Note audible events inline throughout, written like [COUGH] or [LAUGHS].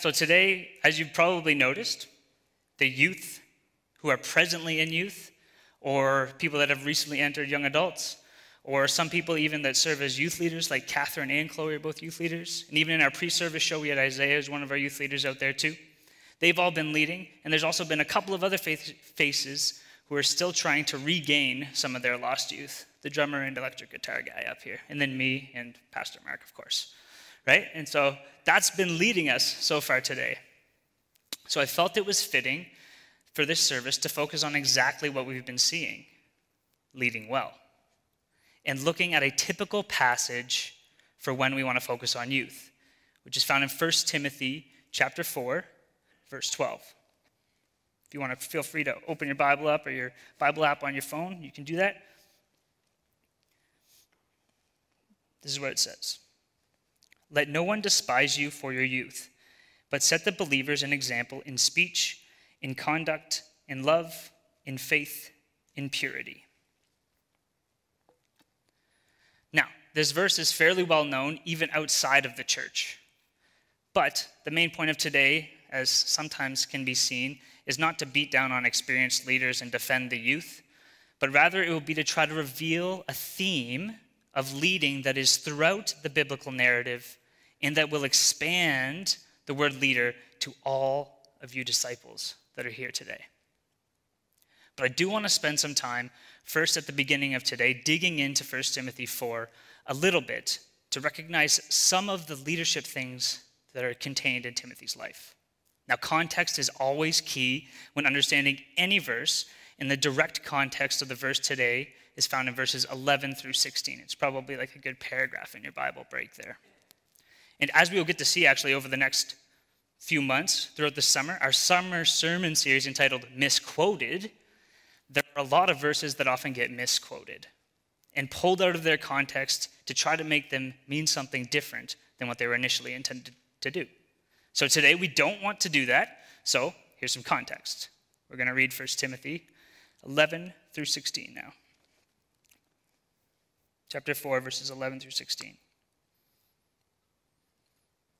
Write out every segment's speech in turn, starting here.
so today, as you've probably noticed, the youth who are presently in youth, or people that have recently entered young adults, or some people even that serve as youth leaders, like Catherine and Chloe are both youth leaders. And even in our pre service show, we had Isaiah as one of our youth leaders out there too. They've all been leading, and there's also been a couple of other faces who are still trying to regain some of their lost youth the drummer and electric guitar guy up here, and then me and Pastor Mark, of course. Right? And so that's been leading us so far today. So I felt it was fitting for this service to focus on exactly what we've been seeing leading well and looking at a typical passage for when we want to focus on youth, which is found in 1 Timothy chapter 4, verse 12. If you want to feel free to open your Bible up or your Bible app on your phone, you can do that. This is what it says Let no one despise you for your youth, but set the believers an example in speech, in conduct, in love, in faith, in purity. Now, this verse is fairly well known even outside of the church. But the main point of today, as sometimes can be seen, is not to beat down on experienced leaders and defend the youth, but rather it will be to try to reveal a theme of leading that is throughout the biblical narrative and that will expand the word leader to all of you disciples that are here today. But I do want to spend some time first at the beginning of today digging into 1 Timothy 4 a little bit to recognize some of the leadership things that are contained in Timothy's life. Now, context is always key when understanding any verse, and the direct context of the verse today is found in verses 11 through 16. It's probably like a good paragraph in your Bible break there. And as we will get to see actually over the next few months throughout the summer, our summer sermon series entitled Misquoted, there are a lot of verses that often get misquoted and pulled out of their context to try to make them mean something different than what they were initially intended to do. So today we don't want to do that. So here's some context. We're going to read 1 Timothy 11 through 16 now. Chapter 4, verses 11 through 16.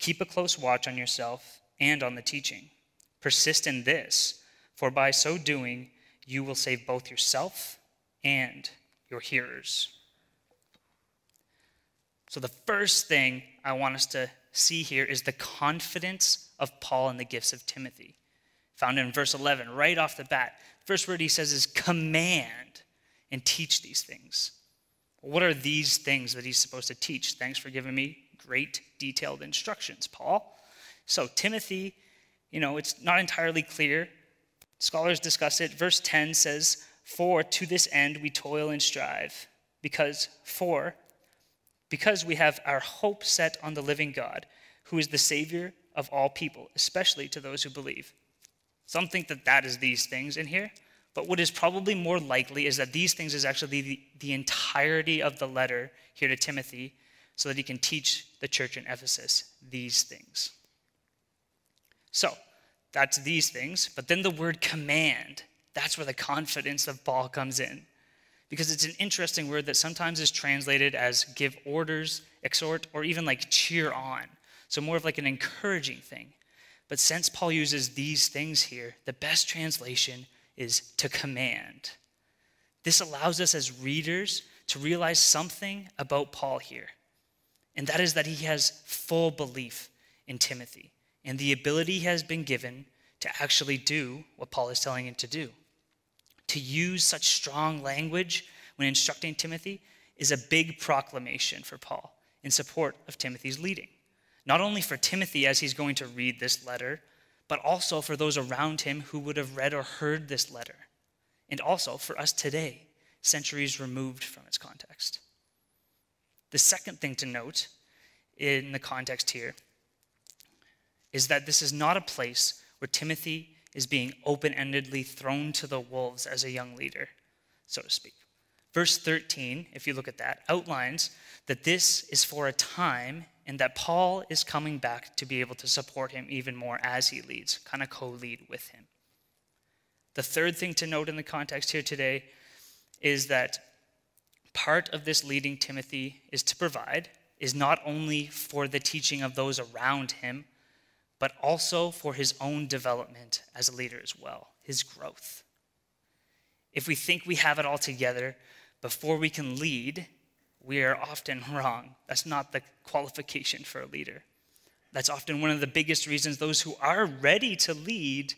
Keep a close watch on yourself and on the teaching. Persist in this, for by so doing, you will save both yourself and your hearers. So, the first thing I want us to see here is the confidence of Paul in the gifts of Timothy, found in verse 11, right off the bat. First word he says is command and teach these things. What are these things that he's supposed to teach? Thanks for giving me great detailed instructions, Paul. So, Timothy, you know, it's not entirely clear Scholars discuss it. Verse 10 says, For to this end we toil and strive, because, for, because we have our hope set on the living God, who is the Savior of all people, especially to those who believe. Some think that that is these things in here, but what is probably more likely is that these things is actually the, the entirety of the letter here to Timothy so that he can teach the church in Ephesus these things. So, that's these things. But then the word command, that's where the confidence of Paul comes in. Because it's an interesting word that sometimes is translated as give orders, exhort, or even like cheer on. So more of like an encouraging thing. But since Paul uses these things here, the best translation is to command. This allows us as readers to realize something about Paul here, and that is that he has full belief in Timothy and the ability he has been given to actually do what Paul is telling him to do. To use such strong language when instructing Timothy is a big proclamation for Paul in support of Timothy's leading. Not only for Timothy as he's going to read this letter, but also for those around him who would have read or heard this letter, and also for us today, centuries removed from its context. The second thing to note in the context here is that this is not a place where Timothy is being open endedly thrown to the wolves as a young leader, so to speak. Verse 13, if you look at that, outlines that this is for a time and that Paul is coming back to be able to support him even more as he leads, kind of co lead with him. The third thing to note in the context here today is that part of this leading Timothy is to provide is not only for the teaching of those around him, but also for his own development as a leader as well, his growth. If we think we have it all together before we can lead, we are often [LAUGHS] wrong. That's not the qualification for a leader. That's often one of the biggest reasons those who are ready to lead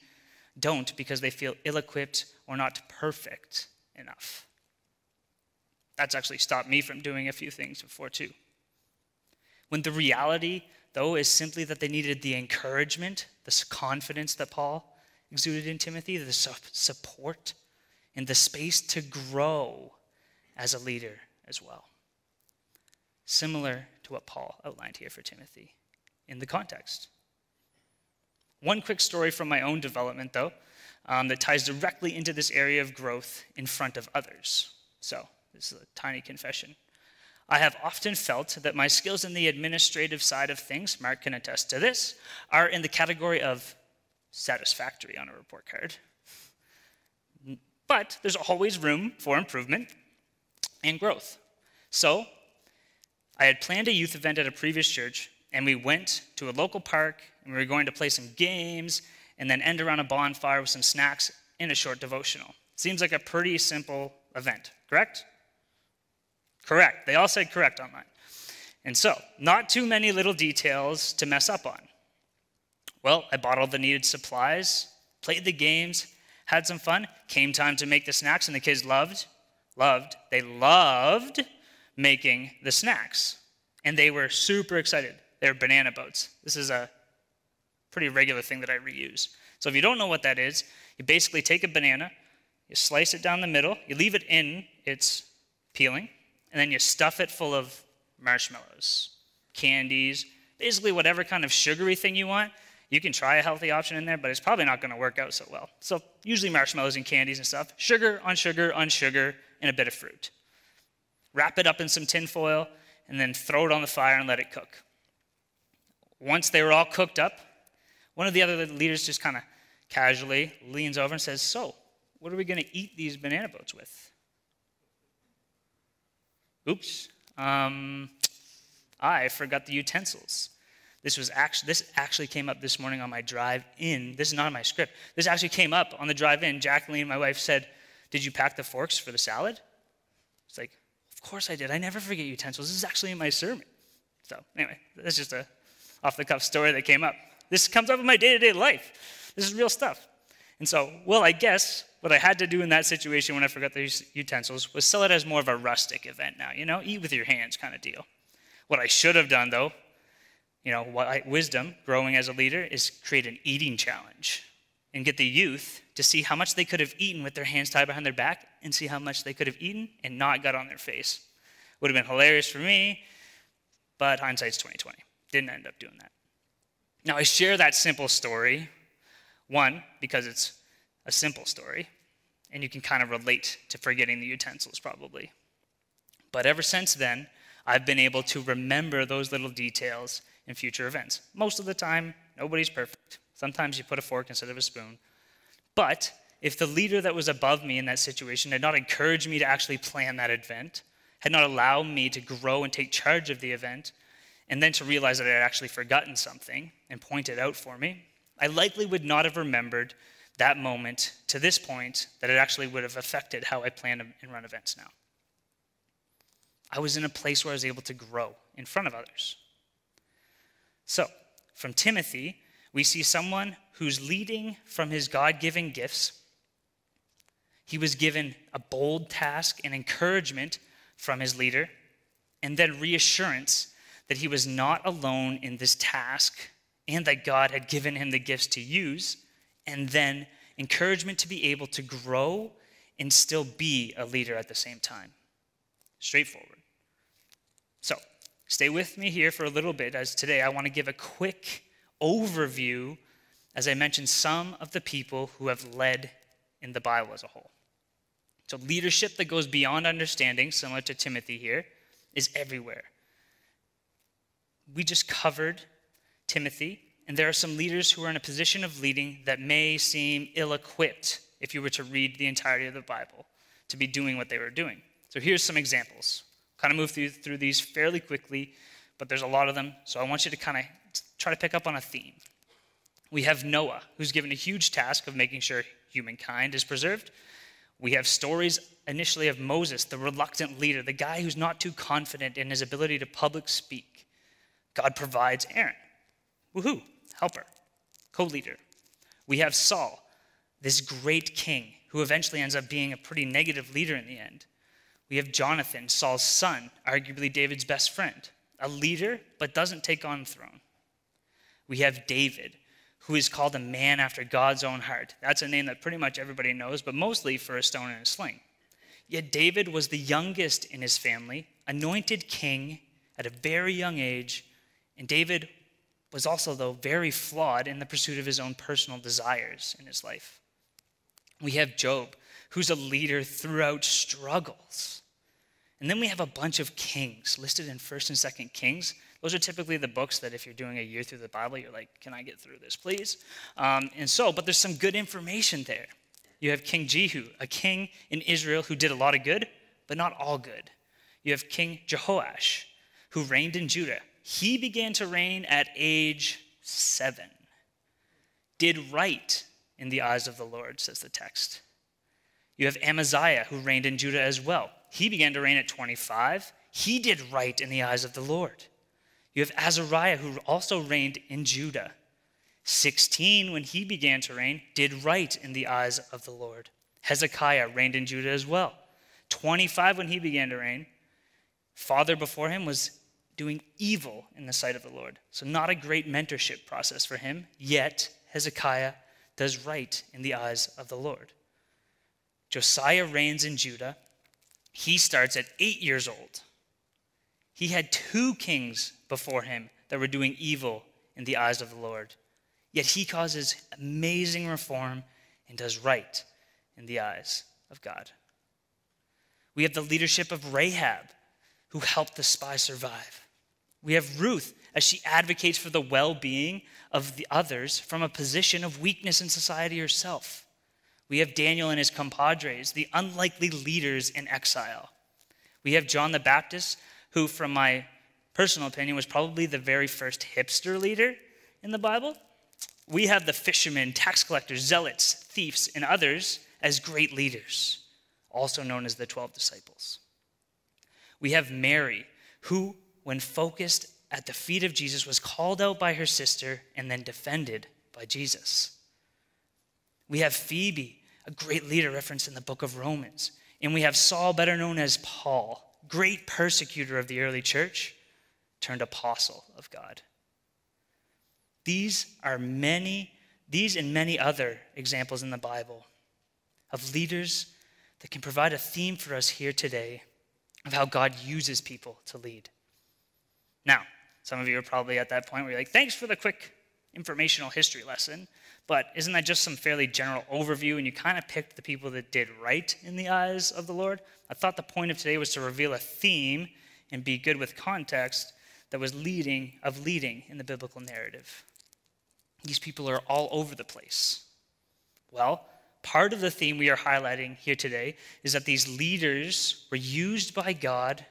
don't because they feel ill equipped or not perfect enough. That's actually stopped me from doing a few things before, too. When the reality, though, is simply that they needed the encouragement, the confidence that Paul exuded in Timothy, the support, and the space to grow as a leader as well similar to what Paul outlined here for Timothy in the context. One quick story from my own development, though, um, that ties directly into this area of growth in front of others. So, this is a tiny confession. I have often felt that my skills in the administrative side of things, Mark can attest to this, are in the category of satisfactory on a report card. But there's always room for improvement and growth. So, I had planned a youth event at a previous church, and we went to a local park, and we were going to play some games, and then end around a bonfire with some snacks in a short devotional. Seems like a pretty simple event, correct? Correct. They all said correct online. And so, not too many little details to mess up on. Well, I bought all the needed supplies, played the games, had some fun. Came time to make the snacks, and the kids loved, loved, they loved making the snacks. And they were super excited. They were banana boats. This is a pretty regular thing that I reuse. So if you don't know what that is, you basically take a banana, you slice it down the middle, you leave it in its peeling, and then you stuff it full of marshmallows, candies, basically whatever kind of sugary thing you want. You can try a healthy option in there, but it's probably not going to work out so well. So usually marshmallows and candies and stuff, sugar on sugar on sugar, and a bit of fruit wrap it up in some tin foil, and then throw it on the fire and let it cook. Once they were all cooked up, one of the other leaders just kind of casually leans over and says, So, what are we going to eat these banana boats with? Oops. Um, I forgot the utensils. This was actually this actually came up this morning on my drive in. This is not in my script. This actually came up on the drive in. Jacqueline, my wife, said, "Did you pack the forks for the salad?" It's like, of course I did. I never forget utensils. This is actually in my sermon. So, anyway, that's just a off the cuff story that came up. This comes up in my day to day life. This is real stuff. And so, well, I guess what I had to do in that situation when I forgot the utensils was sell it as more of a rustic event now, you know, eat with your hands kind of deal. What I should have done, though, you know, wisdom, growing as a leader, is create an eating challenge and get the youth to see how much they could have eaten with their hands tied behind their back and see how much they could have eaten and not got on their face. Would have been hilarious for me, but hindsight's 2020. Didn't end up doing that. Now I share that simple story, one, because it's a simple story, and you can kind of relate to forgetting the utensils probably. But ever since then, I've been able to remember those little details in future events. Most of the time, nobody's perfect. Sometimes you put a fork instead of a spoon. But if the leader that was above me in that situation had not encouraged me to actually plan that event, had not allowed me to grow and take charge of the event, and then to realize that I had actually forgotten something and pointed out for me, I likely would not have remembered that moment to this point that it actually would have affected how I plan and run events now. I was in a place where I was able to grow in front of others. So, from Timothy, we see someone who's leading from his God given gifts. He was given a bold task and encouragement from his leader, and then reassurance that he was not alone in this task and that God had given him the gifts to use, and then encouragement to be able to grow and still be a leader at the same time. Straightforward. So, stay with me here for a little bit as today I want to give a quick overview, as I mentioned, some of the people who have led in the Bible as a whole. So, leadership that goes beyond understanding, similar to Timothy here, is everywhere. We just covered Timothy, and there are some leaders who are in a position of leading that may seem ill equipped if you were to read the entirety of the Bible to be doing what they were doing. So, here's some examples. Kind of move through, through these fairly quickly, but there's a lot of them, so I want you to kind of try to pick up on a theme. We have Noah, who's given a huge task of making sure humankind is preserved. We have stories initially of Moses, the reluctant leader, the guy who's not too confident in his ability to public speak. God provides Aaron. Woohoo, helper, co leader. We have Saul, this great king who eventually ends up being a pretty negative leader in the end. We have Jonathan, Saul's son, arguably David's best friend, a leader but doesn't take on the throne. We have David, who is called a man after God's own heart. That's a name that pretty much everybody knows, but mostly for a stone and a sling. Yet David was the youngest in his family, anointed king at a very young age, and David was also, though, very flawed in the pursuit of his own personal desires in his life. We have Job, who's a leader throughout struggles. And then we have a bunch of kings listed in 1st and 2nd Kings those are typically the books that if you're doing a year through the Bible, you're like, can I get through this, please? Um, and so, but there's some good information there. You have King Jehu, a king in Israel who did a lot of good, but not all good. You have King Jehoash, who reigned in Judah. He began to reign at age seven, did right in the eyes of the Lord, says the text. You have Amaziah, who reigned in Judah as well. He began to reign at 25. He did right in the eyes of the Lord. You have Azariah, who also reigned in Judah. 16, when he began to reign, did right in the eyes of the Lord. Hezekiah reigned in Judah as well. 25, when he began to reign, father before him was doing evil in the sight of the Lord. So, not a great mentorship process for him, yet Hezekiah does right in the eyes of the Lord. Josiah reigns in Judah. He starts at eight years old. He had two kings before him that were doing evil in the eyes of the Lord. Yet he causes amazing reform and does right in the eyes of God. We have the leadership of Rahab, who helped the spy survive. We have Ruth, as she advocates for the well being of the others from a position of weakness in society herself. We have Daniel and his compadres, the unlikely leaders in exile. We have John the Baptist, who, from my personal opinion, was probably the very first hipster leader in the Bible. We have the fishermen, tax collectors, zealots, thieves, and others as great leaders, also known as the 12 disciples. We have Mary, who, when focused at the feet of Jesus, was called out by her sister and then defended by Jesus. We have Phoebe, a great leader referenced in the book of Romans. And we have Saul, better known as Paul, great persecutor of the early church, turned apostle of God. These are many, these and many other examples in the Bible of leaders that can provide a theme for us here today of how God uses people to lead. Now, some of you are probably at that point where you're like, thanks for the quick informational history lesson. But isn't that just some fairly general overview? And you kind of picked the people that did right in the eyes of the Lord? I thought the point of today was to reveal a theme and be good with context that was leading of leading in the biblical narrative. These people are all over the place. Well, part of the theme we are highlighting here today is that these leaders were used by God,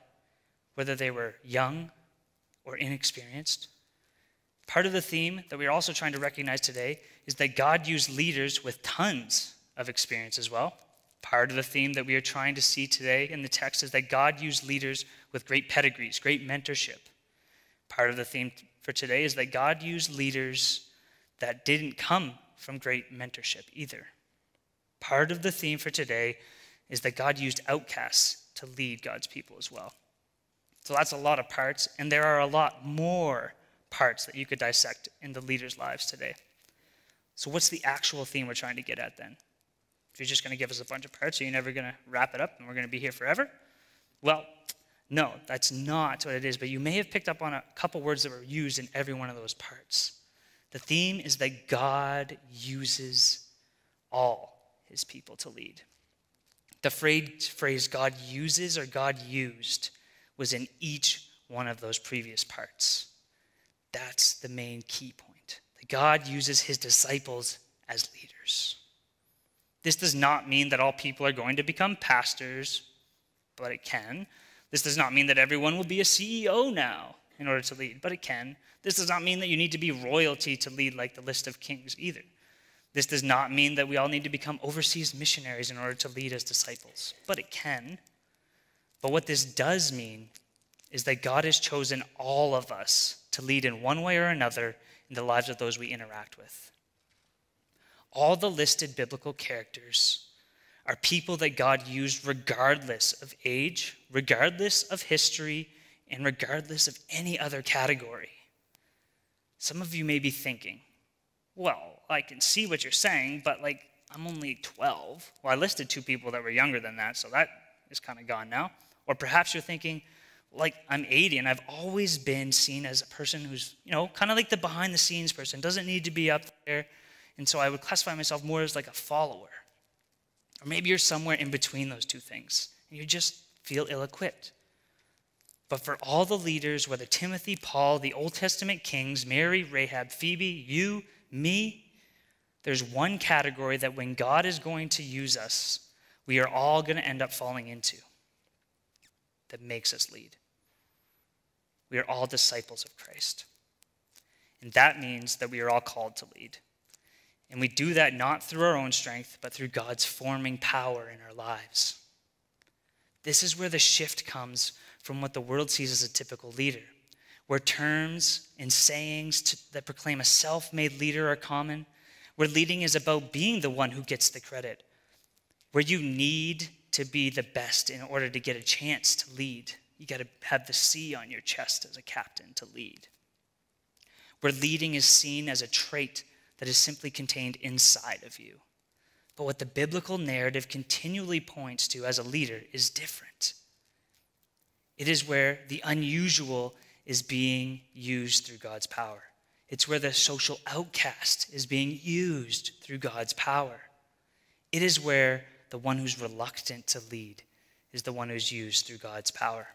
whether they were young or inexperienced. Part of the theme that we are also trying to recognize today is that God used leaders with tons of experience as well. Part of the theme that we are trying to see today in the text is that God used leaders with great pedigrees, great mentorship. Part of the theme for today is that God used leaders that didn't come from great mentorship either. Part of the theme for today is that God used outcasts to lead God's people as well. So that's a lot of parts, and there are a lot more parts that you could dissect in the leaders' lives today. So, what's the actual theme we're trying to get at then? If you're just going to give us a bunch of parts, are you never going to wrap it up and we're going to be here forever? Well, no, that's not what it is, but you may have picked up on a couple words that were used in every one of those parts. The theme is that God uses all his people to lead. The phrase God uses or God used was in each one of those previous parts. That's the main key point. That God uses his disciples as leaders. This does not mean that all people are going to become pastors, but it can. This does not mean that everyone will be a CEO now in order to lead, but it can. This does not mean that you need to be royalty to lead like the list of kings either. This does not mean that we all need to become overseas missionaries in order to lead as disciples, but it can. But what this does mean is that God has chosen all of us to lead in one way or another in the lives of those we interact with. All the listed biblical characters are people that God used regardless of age, regardless of history, and regardless of any other category. Some of you may be thinking, well, I can see what you're saying, but like, I'm only 12. Well, I listed two people that were younger than that, so that is kind of gone now. Or perhaps you're thinking, like, I'm 80 and I've always been seen as a person who's, you know, kind of like the behind the scenes person, doesn't need to be up there. And so I would classify myself more as like a follower. Or maybe you're somewhere in between those two things and you just feel ill equipped. But for all the leaders, whether Timothy, Paul, the Old Testament kings, Mary, Rahab, Phoebe, you, me, there's one category that when God is going to use us, we are all going to end up falling into that makes us lead. We are all disciples of Christ. And that means that we are all called to lead. And we do that not through our own strength, but through God's forming power in our lives. This is where the shift comes from what the world sees as a typical leader, where terms and sayings to, that proclaim a self made leader are common, where leading is about being the one who gets the credit, where you need to be the best in order to get a chance to lead. You got to have the C on your chest as a captain to lead. Where leading is seen as a trait that is simply contained inside of you. But what the biblical narrative continually points to as a leader is different. It is where the unusual is being used through God's power. It's where the social outcast is being used through God's power. It is where the one who's reluctant to lead is the one who's used through God's power.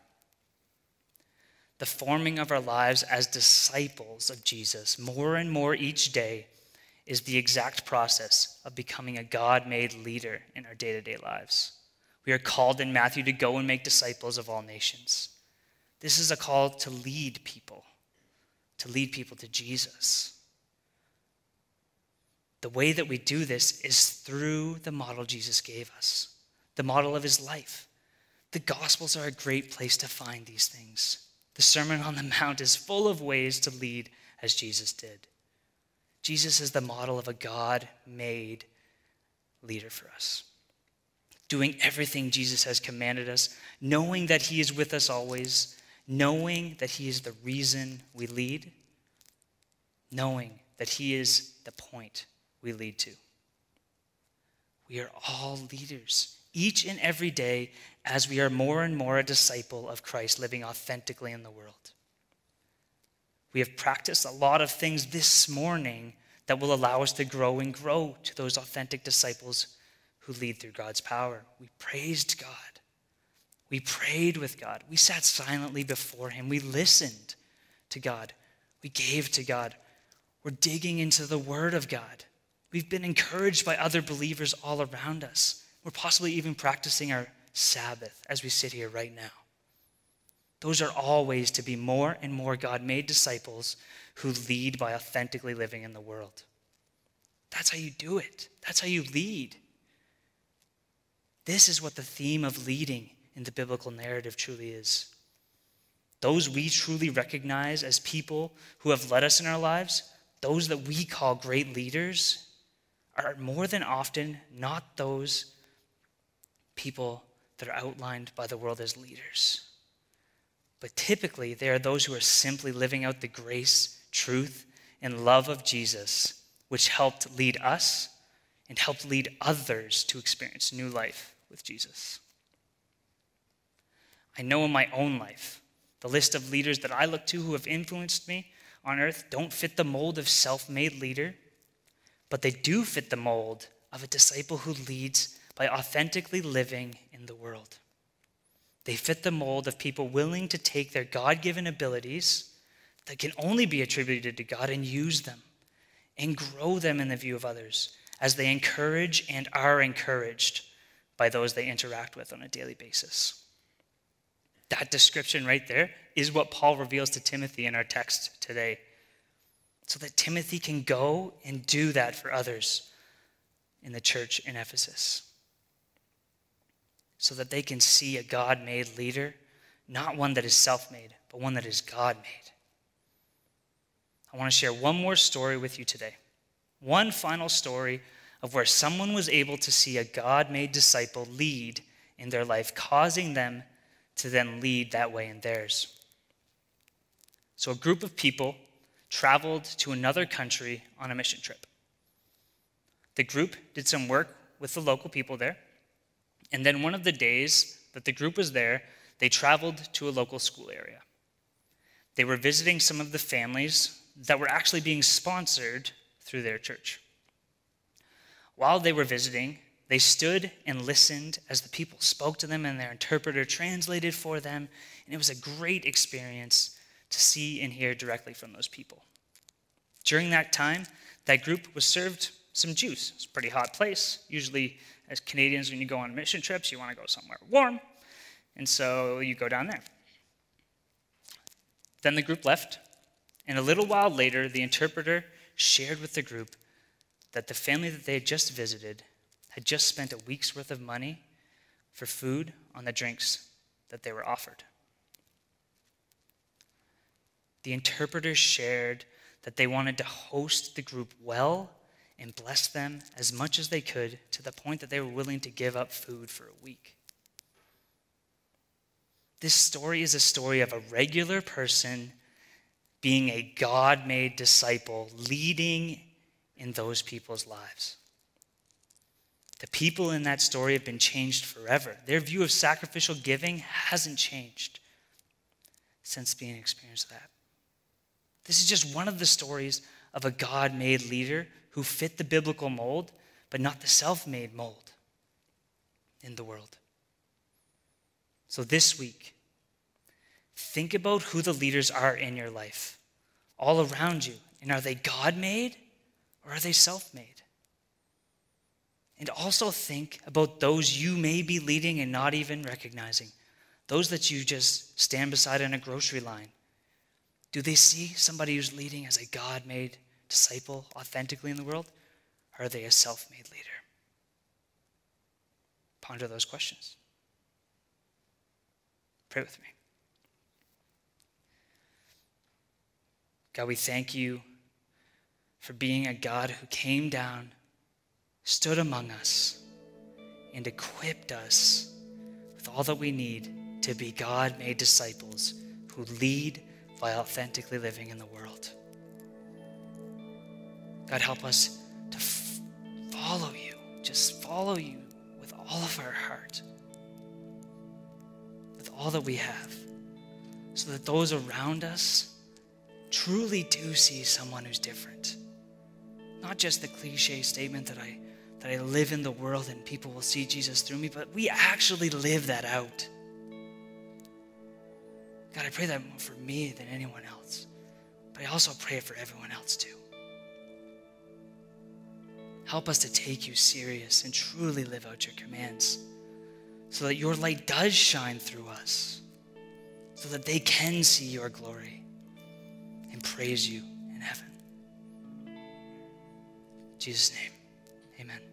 The forming of our lives as disciples of Jesus more and more each day is the exact process of becoming a God made leader in our day to day lives. We are called in Matthew to go and make disciples of all nations. This is a call to lead people, to lead people to Jesus. The way that we do this is through the model Jesus gave us, the model of his life. The Gospels are a great place to find these things. The Sermon on the Mount is full of ways to lead as Jesus did. Jesus is the model of a God made leader for us. Doing everything Jesus has commanded us, knowing that He is with us always, knowing that He is the reason we lead, knowing that He is the point we lead to. We are all leaders, each and every day, as we are more and more a disciple of Christ living authentically in the world. We have practiced a lot of things this morning that will allow us to grow and grow to those authentic disciples who lead through God's power. We praised God. We prayed with God. We sat silently before Him. We listened to God. We gave to God. We're digging into the Word of God. We've been encouraged by other believers all around us. We're possibly even practicing our Sabbath as we sit here right now. Those are all ways to be more and more God made disciples who lead by authentically living in the world. That's how you do it, that's how you lead. This is what the theme of leading in the biblical narrative truly is. Those we truly recognize as people who have led us in our lives, those that we call great leaders, are more than often not those people that are outlined by the world as leaders. But typically, they are those who are simply living out the grace, truth, and love of Jesus, which helped lead us and helped lead others to experience new life with Jesus. I know in my own life, the list of leaders that I look to who have influenced me on earth don't fit the mold of self made leader, but they do fit the mold of a disciple who leads by authentically living in the world. They fit the mold of people willing to take their God given abilities that can only be attributed to God and use them and grow them in the view of others as they encourage and are encouraged by those they interact with on a daily basis. That description right there is what Paul reveals to Timothy in our text today. So that Timothy can go and do that for others in the church in Ephesus. So that they can see a God made leader, not one that is self made, but one that is God made. I want to share one more story with you today. One final story of where someone was able to see a God made disciple lead in their life, causing them to then lead that way in theirs. So, a group of people traveled to another country on a mission trip. The group did some work with the local people there, and then one of the days that the group was there, they traveled to a local school area. They were visiting some of the families that were actually being sponsored through their church. While they were visiting, they stood and listened as the people spoke to them and their interpreter translated for them. And it was a great experience to see and hear directly from those people. During that time, that group was served some juice. It's a pretty hot place. Usually, as Canadians, when you go on mission trips, you want to go somewhere warm. And so you go down there. Then the group left. And a little while later, the interpreter shared with the group that the family that they had just visited had just spent a week's worth of money for food on the drinks that they were offered. The interpreters shared that they wanted to host the group well and bless them as much as they could to the point that they were willing to give up food for a week. This story is a story of a regular person being a God made disciple, leading in those people's lives. The people in that story have been changed forever. Their view of sacrificial giving hasn't changed since being experienced that. This is just one of the stories of a God made leader who fit the biblical mold, but not the self made mold in the world. So this week, think about who the leaders are in your life, all around you. And are they God made or are they self made? And also think about those you may be leading and not even recognizing. Those that you just stand beside in a grocery line. Do they see somebody who's leading as a God made disciple authentically in the world? Or are they a self made leader? Ponder those questions. Pray with me. God, we thank you for being a God who came down stood among us and equipped us with all that we need to be God made disciples who lead by authentically living in the world. God, help us to f- follow you, just follow you with all of our heart, with all that we have, so that those around us truly do see someone who's different. Not just the cliche statement that I that I live in the world and people will see Jesus through me, but we actually live that out. God, I pray that more for me than anyone else, but I also pray for everyone else too. Help us to take you serious and truly live out your commands so that your light does shine through us, so that they can see your glory and praise you in heaven. In Jesus' name. Amen.